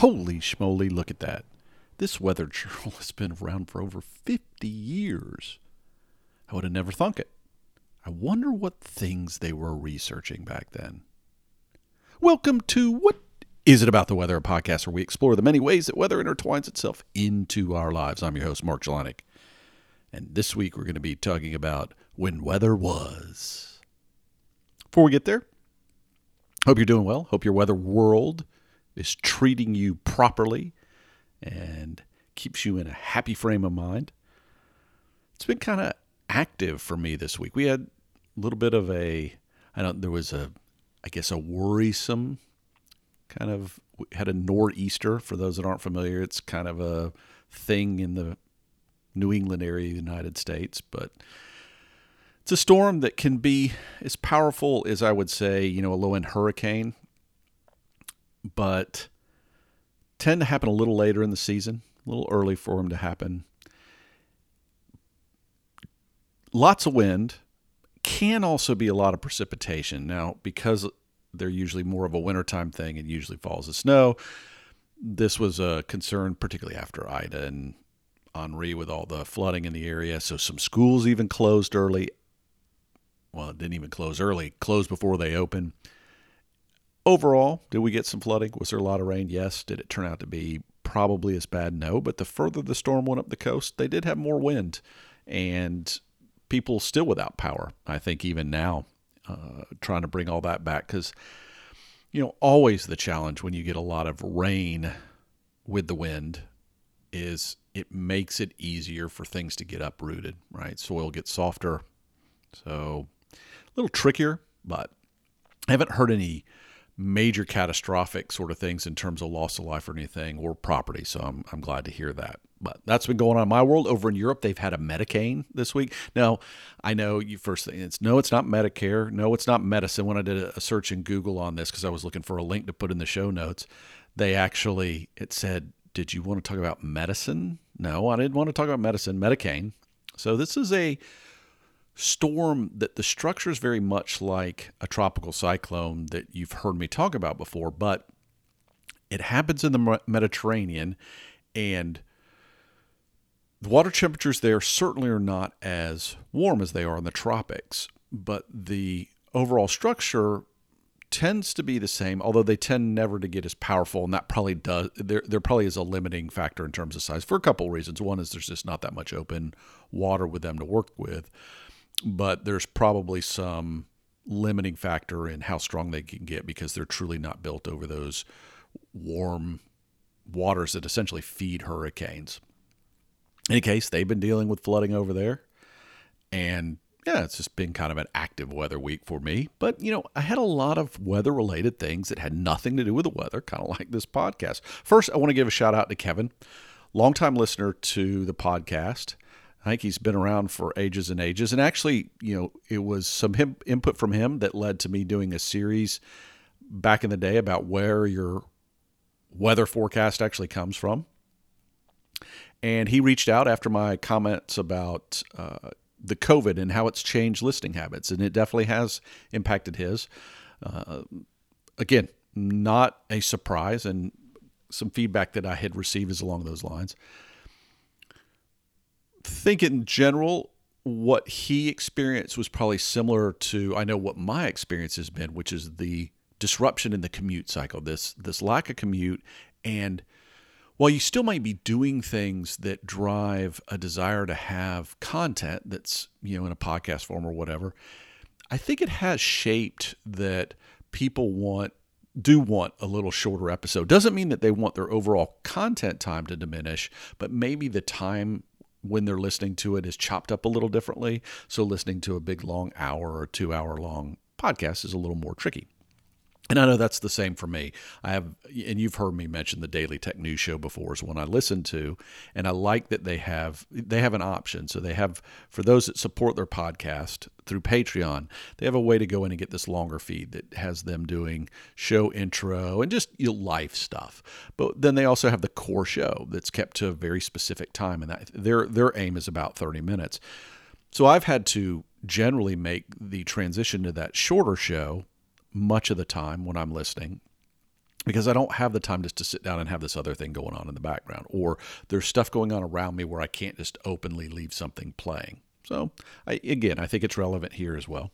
Holy schmoly, look at that. This weather journal has been around for over 50 years. I would have never thunk it. I wonder what things they were researching back then. Welcome to What Is It About the Weather, a podcast where we explore the many ways that weather intertwines itself into our lives. I'm your host, Mark Jelinek. And this week we're going to be talking about when weather was. Before we get there, hope you're doing well. Hope your weather world is treating you properly and keeps you in a happy frame of mind. It's been kind of active for me this week. We had a little bit of a, I don't, there was a, I guess, a worrisome kind of, had a nor'easter. For those that aren't familiar, it's kind of a thing in the New England area of the United States, but it's a storm that can be as powerful as I would say, you know, a low end hurricane but tend to happen a little later in the season, a little early for them to happen. Lots of wind can also be a lot of precipitation. Now, because they're usually more of a wintertime thing and usually falls as snow, this was a concern, particularly after Ida and Henri with all the flooding in the area. So some schools even closed early. Well, it didn't even close early, closed before they opened. Overall, did we get some flooding? Was there a lot of rain? Yes. Did it turn out to be probably as bad? No. But the further the storm went up the coast, they did have more wind and people still without power. I think even now, uh, trying to bring all that back because, you know, always the challenge when you get a lot of rain with the wind is it makes it easier for things to get uprooted, right? Soil gets softer. So a little trickier, but I haven't heard any major catastrophic sort of things in terms of loss of life or anything or property. So I'm, I'm glad to hear that. But that's been going on in my world. Over in Europe, they've had a Medicane this week. Now, I know you first thing it's no, it's not Medicare. No, it's not medicine. When I did a search in Google on this, because I was looking for a link to put in the show notes, they actually, it said, Did you want to talk about medicine? No, I didn't want to talk about medicine, Medicane. So this is a storm that the structure is very much like a tropical cyclone that you've heard me talk about before, but it happens in the Mediterranean and the water temperatures there certainly are not as warm as they are in the tropics, but the overall structure tends to be the same, although they tend never to get as powerful, and that probably does. There, there probably is a limiting factor in terms of size for a couple of reasons. One is there's just not that much open water with them to work with, but there's probably some limiting factor in how strong they can get because they're truly not built over those warm waters that essentially feed hurricanes. In any case, they've been dealing with flooding over there. And yeah, it's just been kind of an active weather week for me. But, you know, I had a lot of weather related things that had nothing to do with the weather, kind of like this podcast. First, I want to give a shout out to Kevin, longtime listener to the podcast. I think he's been around for ages and ages. And actually, you know, it was some him, input from him that led to me doing a series back in the day about where your weather forecast actually comes from. And he reached out after my comments about uh, the COVID and how it's changed listing habits. And it definitely has impacted his. Uh, again, not a surprise. And some feedback that I had received is along those lines think in general, what he experienced was probably similar to I know what my experience has been, which is the disruption in the commute cycle. This this lack of commute, and while you still might be doing things that drive a desire to have content that's you know in a podcast form or whatever, I think it has shaped that people want do want a little shorter episode. Doesn't mean that they want their overall content time to diminish, but maybe the time when they're listening to it is chopped up a little differently. So listening to a big long hour or two hour long podcast is a little more tricky. And I know that's the same for me. I have, and you've heard me mention the Daily Tech News Show before, is one I listen to, and I like that they have they have an option. So they have for those that support their podcast through Patreon, they have a way to go in and get this longer feed that has them doing show intro and just you know, life stuff. But then they also have the core show that's kept to a very specific time, and that their their aim is about thirty minutes. So I've had to generally make the transition to that shorter show much of the time when I'm listening because I don't have the time just to sit down and have this other thing going on in the background, or there's stuff going on around me where I can't just openly leave something playing. So, I, again, I think it's relevant here as well.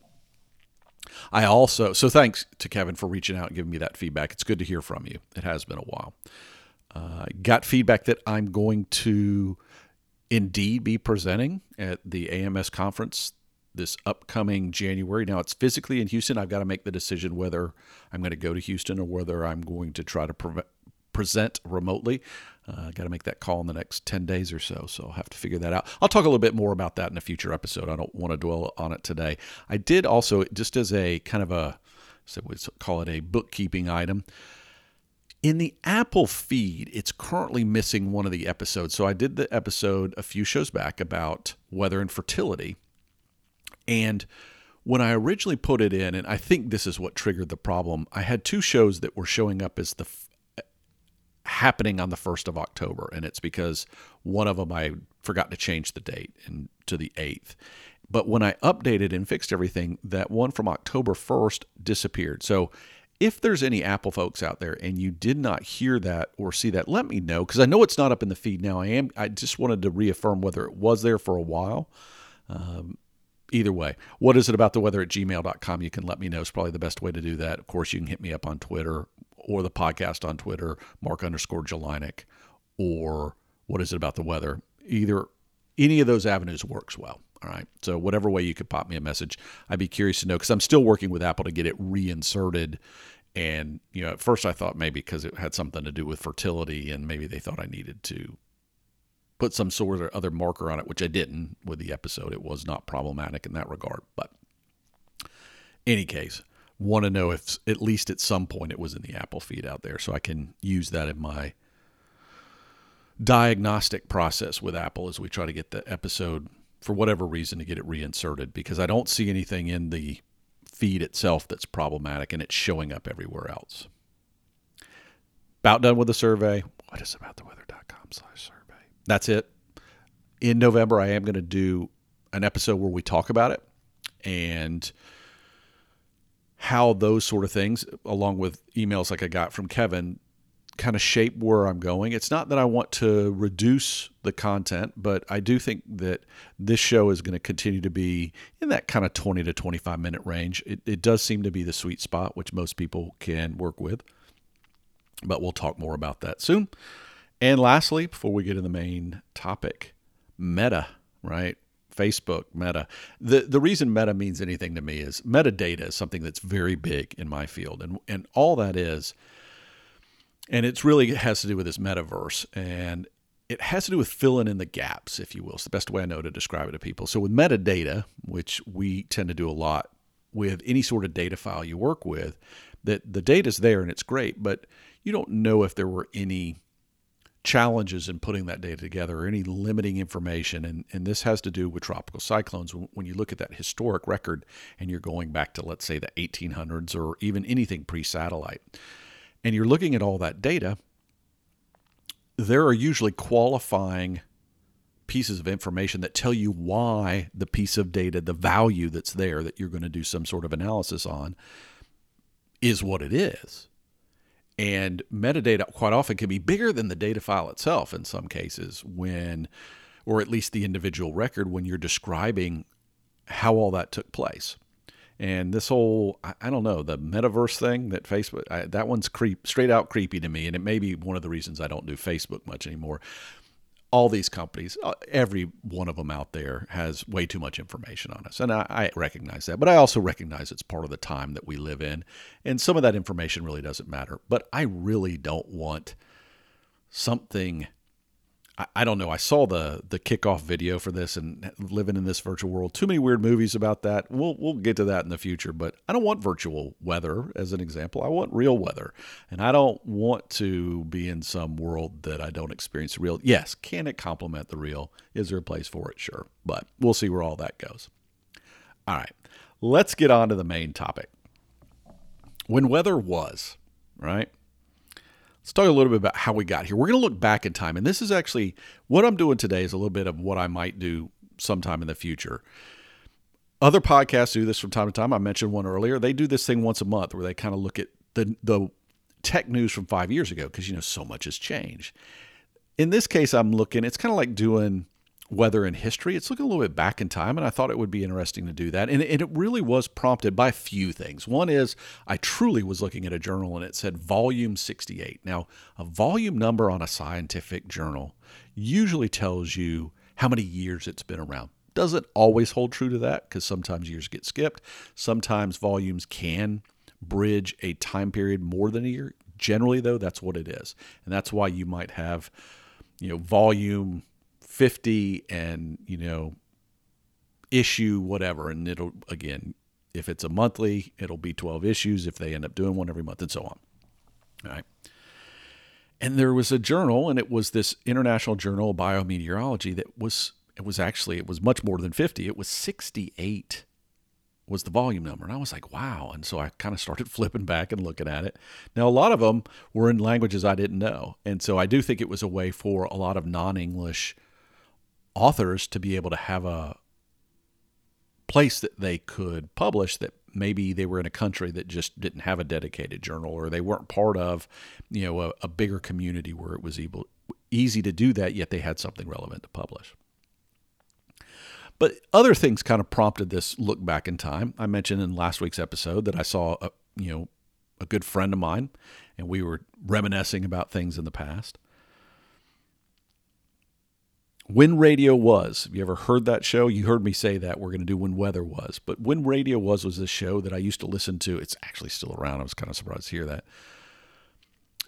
I also, so thanks to Kevin for reaching out and giving me that feedback. It's good to hear from you. It has been a while. Uh, got feedback that I'm going to indeed be presenting at the AMS conference this upcoming January. Now it's physically in Houston. I've got to make the decision whether I'm going to go to Houston or whether I'm going to try to pre- present remotely. Uh, got to make that call in the next 10 days or so. So I'll have to figure that out. I'll talk a little bit more about that in a future episode. I don't want to dwell on it today. I did also, just as a kind of a, so we call it a bookkeeping item. In the Apple feed, it's currently missing one of the episodes. So I did the episode a few shows back about weather and fertility. And when I originally put it in, and I think this is what triggered the problem, I had two shows that were showing up as the happening on the 1st of October. And it's because one of them I forgot to change the date and to the 8th. But when I updated and fixed everything, that one from October 1st disappeared. So if there's any Apple folks out there and you did not hear that or see that, let me know because I know it's not up in the feed now. I am. I just wanted to reaffirm whether it was there for a while. Um, either way, what is it about the weather at gmail.com? You can let me know. It's probably the best way to do that. Of course, you can hit me up on Twitter or the podcast on Twitter, Mark underscore Jelinek, or what is it about the weather? Either any of those avenues works well. All right. So whatever way you could pop me a message, I'd be curious to know because I'm still working with Apple to get it reinserted. And you know, at first I thought maybe because it had something to do with fertility, and maybe they thought I needed to put some sort of other marker on it, which I didn't with the episode. It was not problematic in that regard. But any case, want to know if at least at some point it was in the Apple feed out there, so I can use that in my diagnostic process with Apple as we try to get the episode for whatever reason to get it reinserted because I don't see anything in the feed itself that's problematic and it's showing up everywhere else. About done with the survey. What is about the weather.com slash survey? That's it. In November, I am going to do an episode where we talk about it and how those sort of things, along with emails like I got from Kevin, kind of shape where I'm going. It's not that I want to reduce the content, but I do think that this show is going to continue to be in that kind of 20 to 25 minute range. It, it does seem to be the sweet spot, which most people can work with. But we'll talk more about that soon. And lastly, before we get to the main topic, Meta, right? Facebook, Meta. The the reason Meta means anything to me is metadata is something that's very big in my field, and and all that is, and it's really has to do with this metaverse, and it has to do with filling in the gaps, if you will. It's the best way I know to describe it to people. So with metadata, which we tend to do a lot with any sort of data file you work with, that the data's there and it's great, but you don't know if there were any challenges in putting that data together or any limiting information. And, and this has to do with tropical cyclones. When you look at that historic record and you're going back to, let's say, the 1800s or even anything pre satellite, and you're looking at all that data, there are usually qualifying pieces of information that tell you why the piece of data, the value that's there that you're going to do some sort of analysis on, is what it is. And metadata quite often can be bigger than the data file itself in some cases, when, or at least the individual record, when you're describing how all that took place. And this whole, I, don't know, the metaverse thing that Facebook, I, that one's creep, straight out creepy to me. And it may be one of the reasons I don't do Facebook much anymore all these companies, uh, every one of them out there has way too much information on us. And I, I, recognize that. But I also recognize it's part of the time that we live in. And some of that information really doesn't matter. But I really don't want something I, don't know. I saw the the kickoff video for this and living in this virtual world. Too many weird movies about that. We'll we'll get to that in the future, but I don't want virtual weather as an example. I want real weather. And I don't want to be in some world that I don't experience real. Yes, can it complement the real? Is there a place for it? Sure. But we'll see where all that goes. All right. Let's get on to the main topic. When weather was, right? Let's talk a little bit about how we got here. We're going to look back in time. And this is actually what I'm doing today is a little bit of what I might do sometime in the future. Other podcasts do this from time to time. I mentioned one earlier. They do this thing once a month where they kind of look at the the tech news from five years ago because you know so much has changed. In this case, I'm looking. It's kind of like doing weather and history. It's looking a little bit back in time, and I thought it would be interesting to do that. And, and it really was prompted by a few things. One is I truly was looking at a journal and it said volume 68. Now, a volume number on a scientific journal usually tells you how many years it's been around. Doesn't always hold true to that because sometimes years get skipped. Sometimes volumes can bridge a time period more than a year. Generally, though, that's what it is. And that's why you might have, you know, volume 50 and, you know, issue whatever. And it'll, again, if it's a monthly, it'll be 12 issues if they end up doing one every month and so on. All right. And there was a journal, and it was this International Journal of Biometeorology that was, it was actually, it was much more than 50. It was 68 was the volume number. And I was like, wow. And so I kind of started flipping back and looking at it. Now, a lot of them were in languages I didn't know. And so I do think it was a way for a lot of non English authors to be able to have a place that they could publish that maybe they were in a country that just didn't have a dedicated journal or they weren't part of you know a, a bigger community where it was able, easy to do that yet they had something relevant to publish. But other things kind of prompted this look back in time. I mentioned in last week's episode that i saw a you know a good friend of mine and we were reminiscing about things in the past when Radio Was. Have you ever heard that show? You heard me say that we're going to do When Weather Was. But When Radio Was was this show that I used to listen to. It's actually still around. I was kind of surprised to hear that.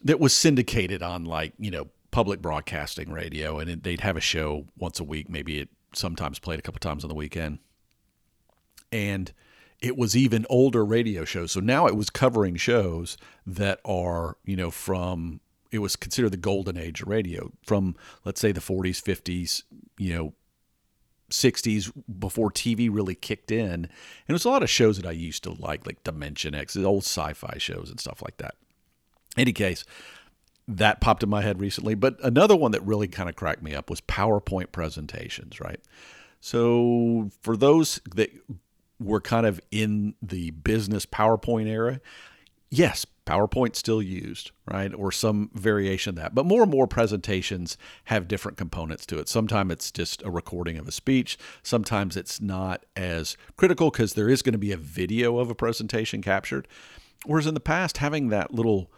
That was syndicated on like, you know, public broadcasting radio. And it, they'd have a show once a week. Maybe it sometimes played a couple times on the weekend. And it was even older radio shows. So now it was covering shows that are, you know, from it was considered the golden age of radio from let's say the 40s 50s you know 60s before TV really kicked in. And it was a lot of shows that I used to like like Dimension X the old sci-fi shows and stuff like that. Any case that popped in my head recently. But another one that really kind of cracked me up was PowerPoint presentations right? So for those that were kind of in the business PowerPoint era yes, PowerPoint's still used, right? Or some variation of that. But more and more presentations have different components to it. Sometimes it's just a recording of a speech. Sometimes it's not as critical because there is going to be a video of a presentation captured. Whereas in the past, having that little,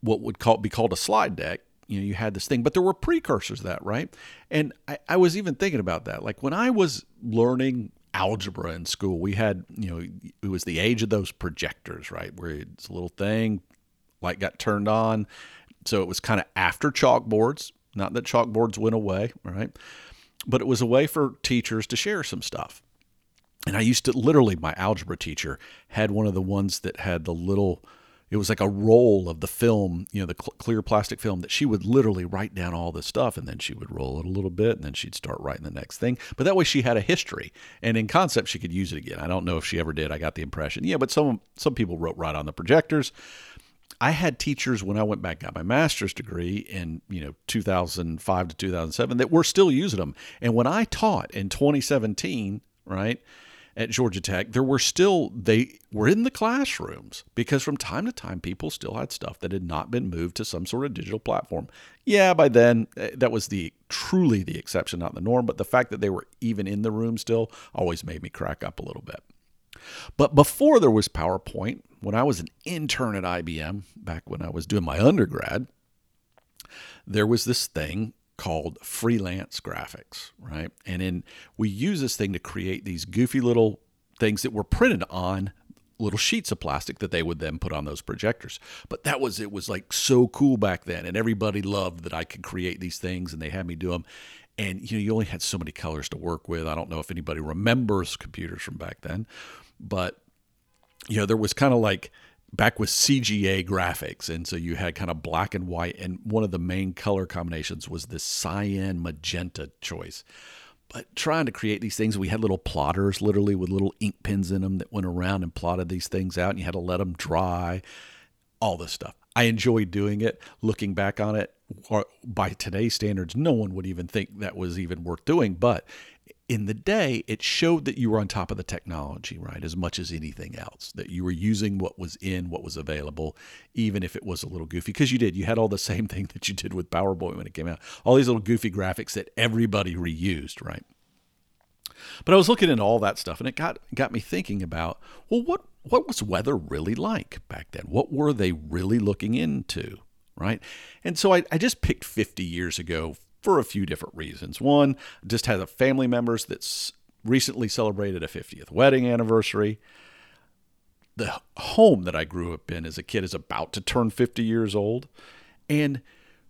what would call, be called a slide deck, you know, you had this thing, but there were precursors to that, right? And I, I was even thinking about that. Like when I was learning algebra in school. We had, you know, it was the age of those projectors, right? Where it's a little thing, light got turned on. So it was kind of after chalkboards. Not that chalkboards went away, right? But it was a way for teachers to share some stuff. And I used to literally, my algebra teacher had one of the ones that had the little it was like a roll of the film, you know, the cl- clear plastic film that she would literally write down all this stuff and then she would roll it a little bit and then she'd start writing the next thing. But that way she had a history and in concept she could use it again. I don't know if she ever did. I got the impression. Yeah, but some some people wrote right on the projectors. I had teachers when I went back got my master's degree in, you know, 2005 to 2007 that were still using them. And when I taught in 2017, right? At Georgia Tech, there were still, they were in the classrooms because from time to time, people still had stuff that had not been moved to some sort of digital platform. Yeah, by then, eh, that was the truly the exception, not the norm. But the fact that they were even in the room still always made me crack up a little bit. But before there was PowerPoint, when I was an intern at IBM, back when I was doing my undergrad, there was this thing called freelance graphics, right? And then we use this thing to create these goofy little things that were printed on little sheets of plastic that they would then put on those projectors. But that was it was like so cool back then and everybody loved that I could create these things and they had me do them. And you know, you only had so many colors to work with. I don't know if anybody remembers computers from back then, but you know, there was kind of like back with CGA graphics. And so you had kind of black and white. And one of the main color combinations was this cyan magenta choice. But trying to create these things, we had little plotters literally with little ink pens in them that went around and plotted these things out. And you had to let them dry, all this stuff. I enjoyed doing it. Looking back on it, by today's standards, no one would even think that was even worth doing. But in the day, it showed that you were on top of the technology, right? As much as anything else, that you were using what was in, what was available, even if it was a little goofy. Because you did, you had all the same thing that you did with PowerPoint when it came out, all these little goofy graphics that everybody reused, right? But I was looking into all that stuff, and it got got me thinking about, well, what what was weather really like back then? What were they really looking into, right? And so I, I just picked 50 years ago for a few different reasons. One, just has a family members that's recently celebrated a 50th wedding anniversary. The home that I grew up in as a kid is about to turn 50 years old. And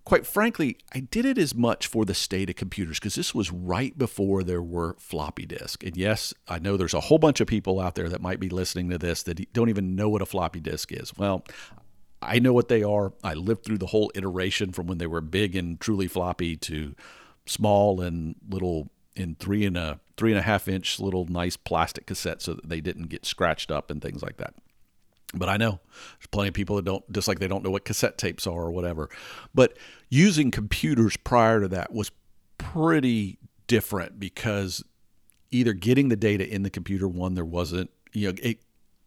quite frankly, I did it as much for the state of computers because this was right before there were floppy disk. And yes, I know there's a whole bunch of people out there that might be listening to this that don't even know what a floppy disk is. Well, I know what they are. I lived through the whole iteration from when they were big and truly floppy to small and little in three and a three and a half inch little nice plastic cassette so that they didn't get scratched up and things like that. But I know there's plenty of people that don't, just like they don't know what cassette tapes are or whatever. But using computers prior to that was pretty different because either getting the data in the computer, one, there wasn't, you know, it,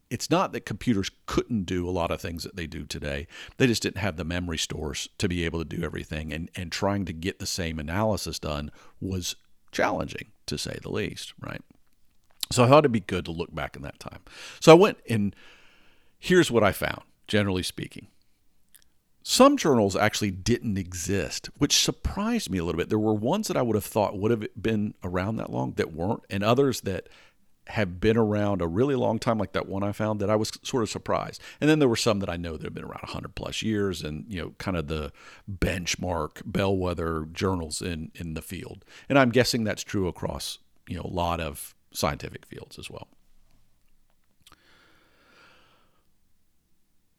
it's not that computers couldn't do a lot of things that they do today. They just didn't have the memory stores to be able to do everything. And, and trying to get the same analysis done was challenging, to say the least, right? So I thought it'd be good to look back in that time. So I went and here's what I found, generally speaking. Some journals actually didn't exist, which surprised me a little bit. There were ones that I would have thought would have been around that long that weren't, and others that have been around a really long time, like that one I found, that I was sort of surprised. And then there were some that I know that have been around 100 plus years and, you know, kind of the benchmark bellwether journals in, in the field. And I'm guessing that's true across, you know, a lot of scientific fields as well.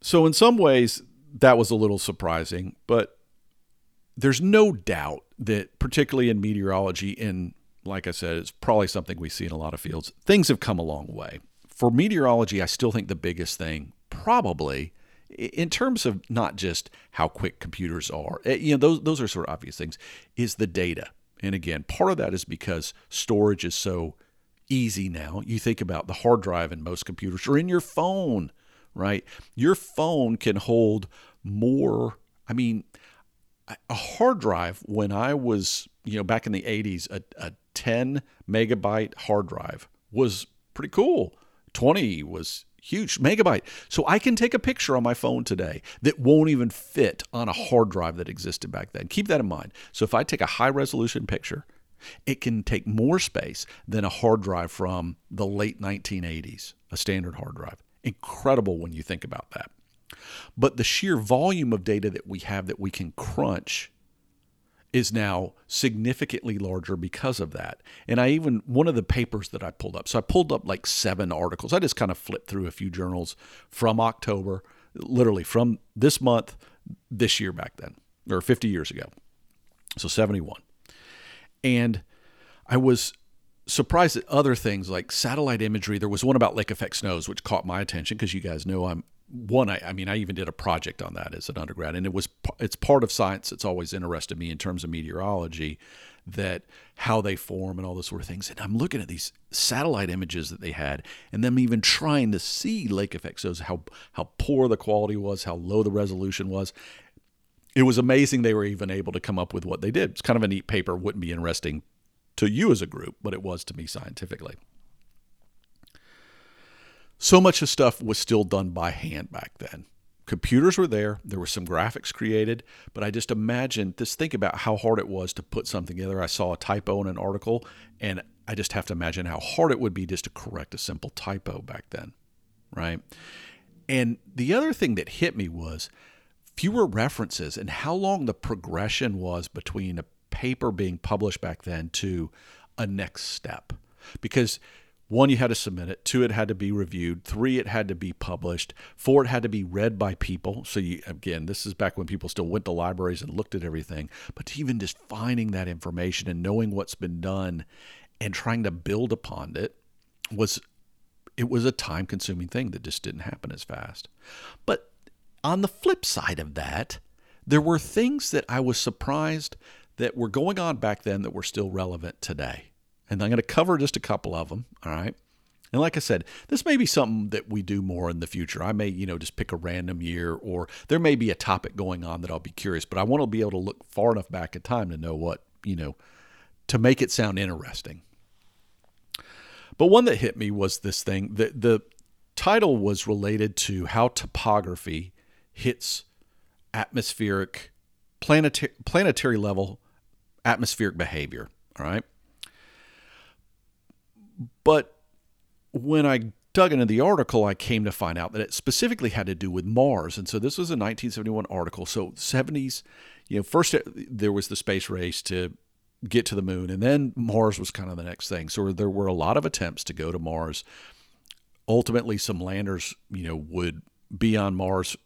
So, in some ways, that was a little surprising, but there's no doubt that, particularly in meteorology, and like I said, it's probably something we see in a lot of fields, things have come a long way. For meteorology, I still think the biggest thing, probably, in terms of not just how quick computers are, eh, you know, those, those are sort of obvious things, is the data. And again, part of that is because storage is so easy now. You think about the hard drive in most computers or in your phone right? Your phone can hold more. I mean, a hard drive when I was, you know, back in the 80s, a, a 10 megabyte hard drive was pretty cool. 20 was huge megabyte. So I can take a picture on my phone today that won't even fit on a hard drive that existed back then. Keep that in mind. So if I take a high resolution picture, it can take more space than a hard drive from the late 1980s, a standard hard drive incredible when you think about that. But the sheer volume of data that we have that we can crunch is now significantly larger because of that. And I even, one of the papers that I pulled up, so I pulled up like seven articles. I just kind of flipped through a few journals from October, literally from this month, this year back then, or 50 years ago. So 71. And I was surprised at other things like satellite imagery. There was one about lake effect snows, which caught my attention because you guys know I'm one. I, I, mean, I even did a project on that as an undergrad, and it was it's part of science that's always interested me in terms of meteorology, that how they form and all those sort of things. And I'm looking at these satellite images that they had, and them even trying to see lake effect snows, how how poor the quality was, how low the resolution was. It was amazing they were even able to come up with what they did. It's kind of a neat paper. Wouldn't be interesting to you as a group, but it was to me scientifically. So much of stuff was still done by hand back then. Computers were there, there were some graphics created, but I just imagine just think about how hard it was to put something together. I saw a typo in an article, and I just have to imagine how hard it would be just to correct a simple typo back then, right? And the other thing that hit me was fewer references and how long the progression was between a paper being published back then to a next step. Because one, you had to submit it. Two, it had to be reviewed. Three, it had to be published. Four, it had to be read by people. So, you, again, this is back when people still went to libraries and looked at everything. But even just finding that information and knowing what's been done and trying to build upon it was it was a time consuming thing that just didn't happen as fast. But on the flip side of that, there were things that I was surprised that were going on back then that were still relevant today. And I'm going to cover just a couple of them. All right. And like I said, this may be something that we do more in the future. I may, you know, just pick a random year or there may be a topic going on that I'll be curious, but I want to be able to look far enough back in time to know what, you know, to make it sound interesting. But one that hit me was this thing. The the title was related to how topography hits atmospheric planetary planetary level atmospheric behavior, all right? But when I dug into the article, I came to find out that it specifically had to do with Mars. And so this was a 1971 article. So 70s, you know, first uh, there was the space race to get to the moon, and then Mars was kind of the next thing. So there were a lot of attempts to go to Mars. Ultimately, some landers, you know, would be on Mars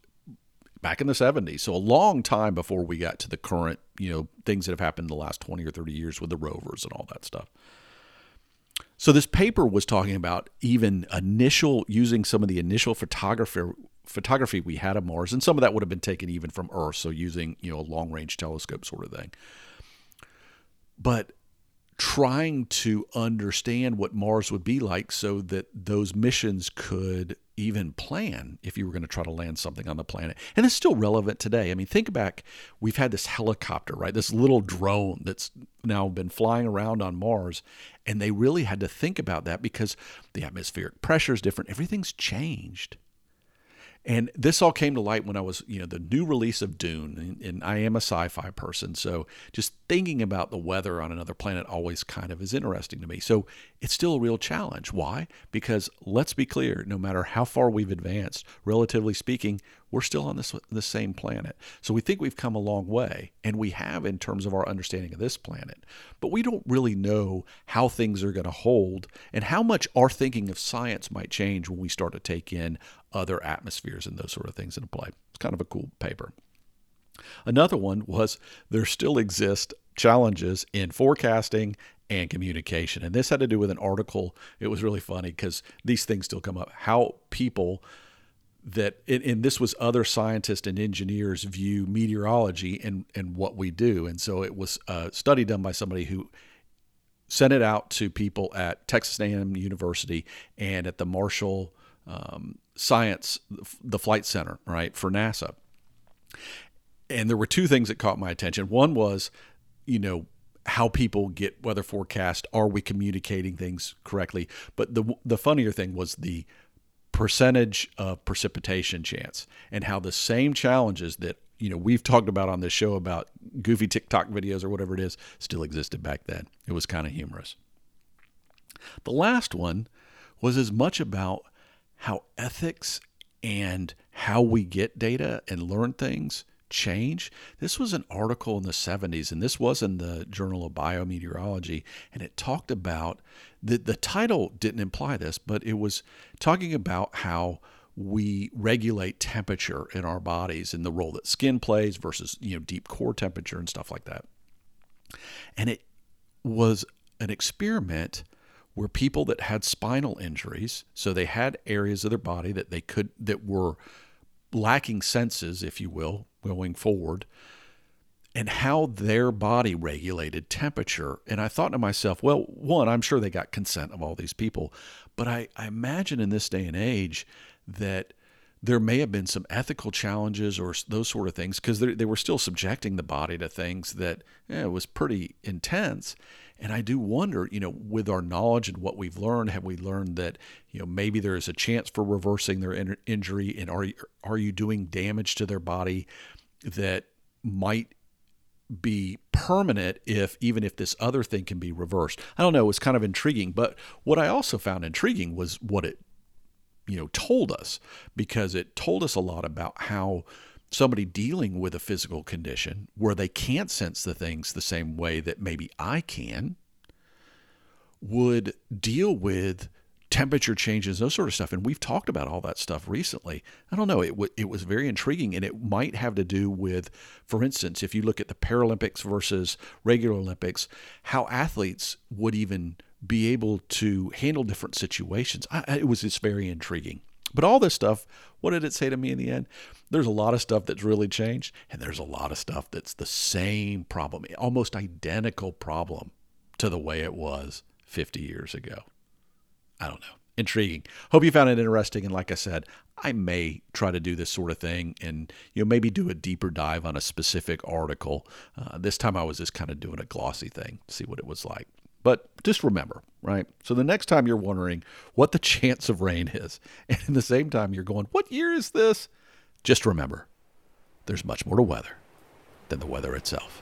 back in the 70s. So a long time before we got to the current, you know, things that have happened in the last 20 or 30 years with the rovers and all that stuff. So this paper was talking about even initial using some of the initial photography photography we had of Mars, and some of that would have been taken even from Earth, so using you know a long range telescope sort of thing. But trying to understand what Mars would be like so that those missions could even plan if you were going to try to land something on the planet. And it's still relevant today. I mean, think back, we've had this helicopter, right? This little drone that's now been flying around on Mars. And they really had to think about that because the atmospheric pressure is different. Everything's changed. And this all came to light when I was, you know, the new release of Dune, and, and I am a sci fi person. So just thinking about the weather on another planet always kind of is interesting to me. So it's still a real challenge. Why? Because let's be clear no matter how far we've advanced, relatively speaking, we're still on this the same planet. So we think we've come a long way, and we have in terms of our understanding of this planet. But we don't really know how things are going to hold and how much our thinking of science might change when we start to take in other atmospheres and those sort of things into play. It's kind of a cool paper. Another one was there still exist challenges in forecasting and communication. And this had to do with an article. It was really funny because these things still come up. How people that and, this was other scientists and engineers view meteorology and and what we do and so it was a study done by somebody who sent it out to people at Texas A&M University and at the Marshall um, Science the Flight Center right for NASA and there were two things that caught my attention one was you know how people get weather forecast are we communicating things correctly but the the funnier thing was the percentage of precipitation chance and how the same challenges that you know we've talked about on this show about goofy TikTok videos or whatever it is still existed back then. It was kind of humorous. The last one was as much about how ethics and how we get data and learn things change. This was an article in the 70s, and this was in the Journal of Biometeorology, and it talked about the the title didn't imply this, but it was talking about how we regulate temperature in our bodies and the role that skin plays versus you know deep core temperature and stuff like that. And it was an experiment where people that had spinal injuries, so they had areas of their body that they could that were lacking senses, if you will, going forward, and how their body regulated temperature. And I thought to myself, well, one, I'm sure they got consent of all these people, but I, I imagine in this day and age that there may have been some ethical challenges or those sort of things because they were still subjecting the body to things that yeah, was pretty intense. And I do wonder, you know, with our knowledge and what we've learned, have we learned that, you know, maybe there is a chance for reversing their in- injury? And are, are you doing damage to their body that might be permanent if even if this other thing can be reversed. I don't know, it was kind of intriguing, but what I also found intriguing was what it you know told us because it told us a lot about how somebody dealing with a physical condition where they can't sense the things the same way that maybe I can would deal with temperature changes, those sort of stuff. And we've talked about all that stuff recently. I don't know. It, w- it was very intriguing, and it might have to do with, for instance, if you look at the Paralympics versus regular Olympics, how athletes would even be able to handle different situations. I, it was just very intriguing. But all this stuff, what did it say to me in the end? There's a lot of stuff that's really changed, and there's a lot of stuff that's the same problem, almost identical problem to the way it was 50 years ago. I don't know. Intriguing. Hope you found it interesting. And like I said, I may try to do this sort of thing and you know maybe do a deeper dive on a specific article. Uh, this time I was just kind of doing a glossy thing, see what it was like. But just remember, right? So the next time you're wondering what the chance of rain is, and in the same time you're going, what year is this? Just remember, there's much more to weather than the weather itself.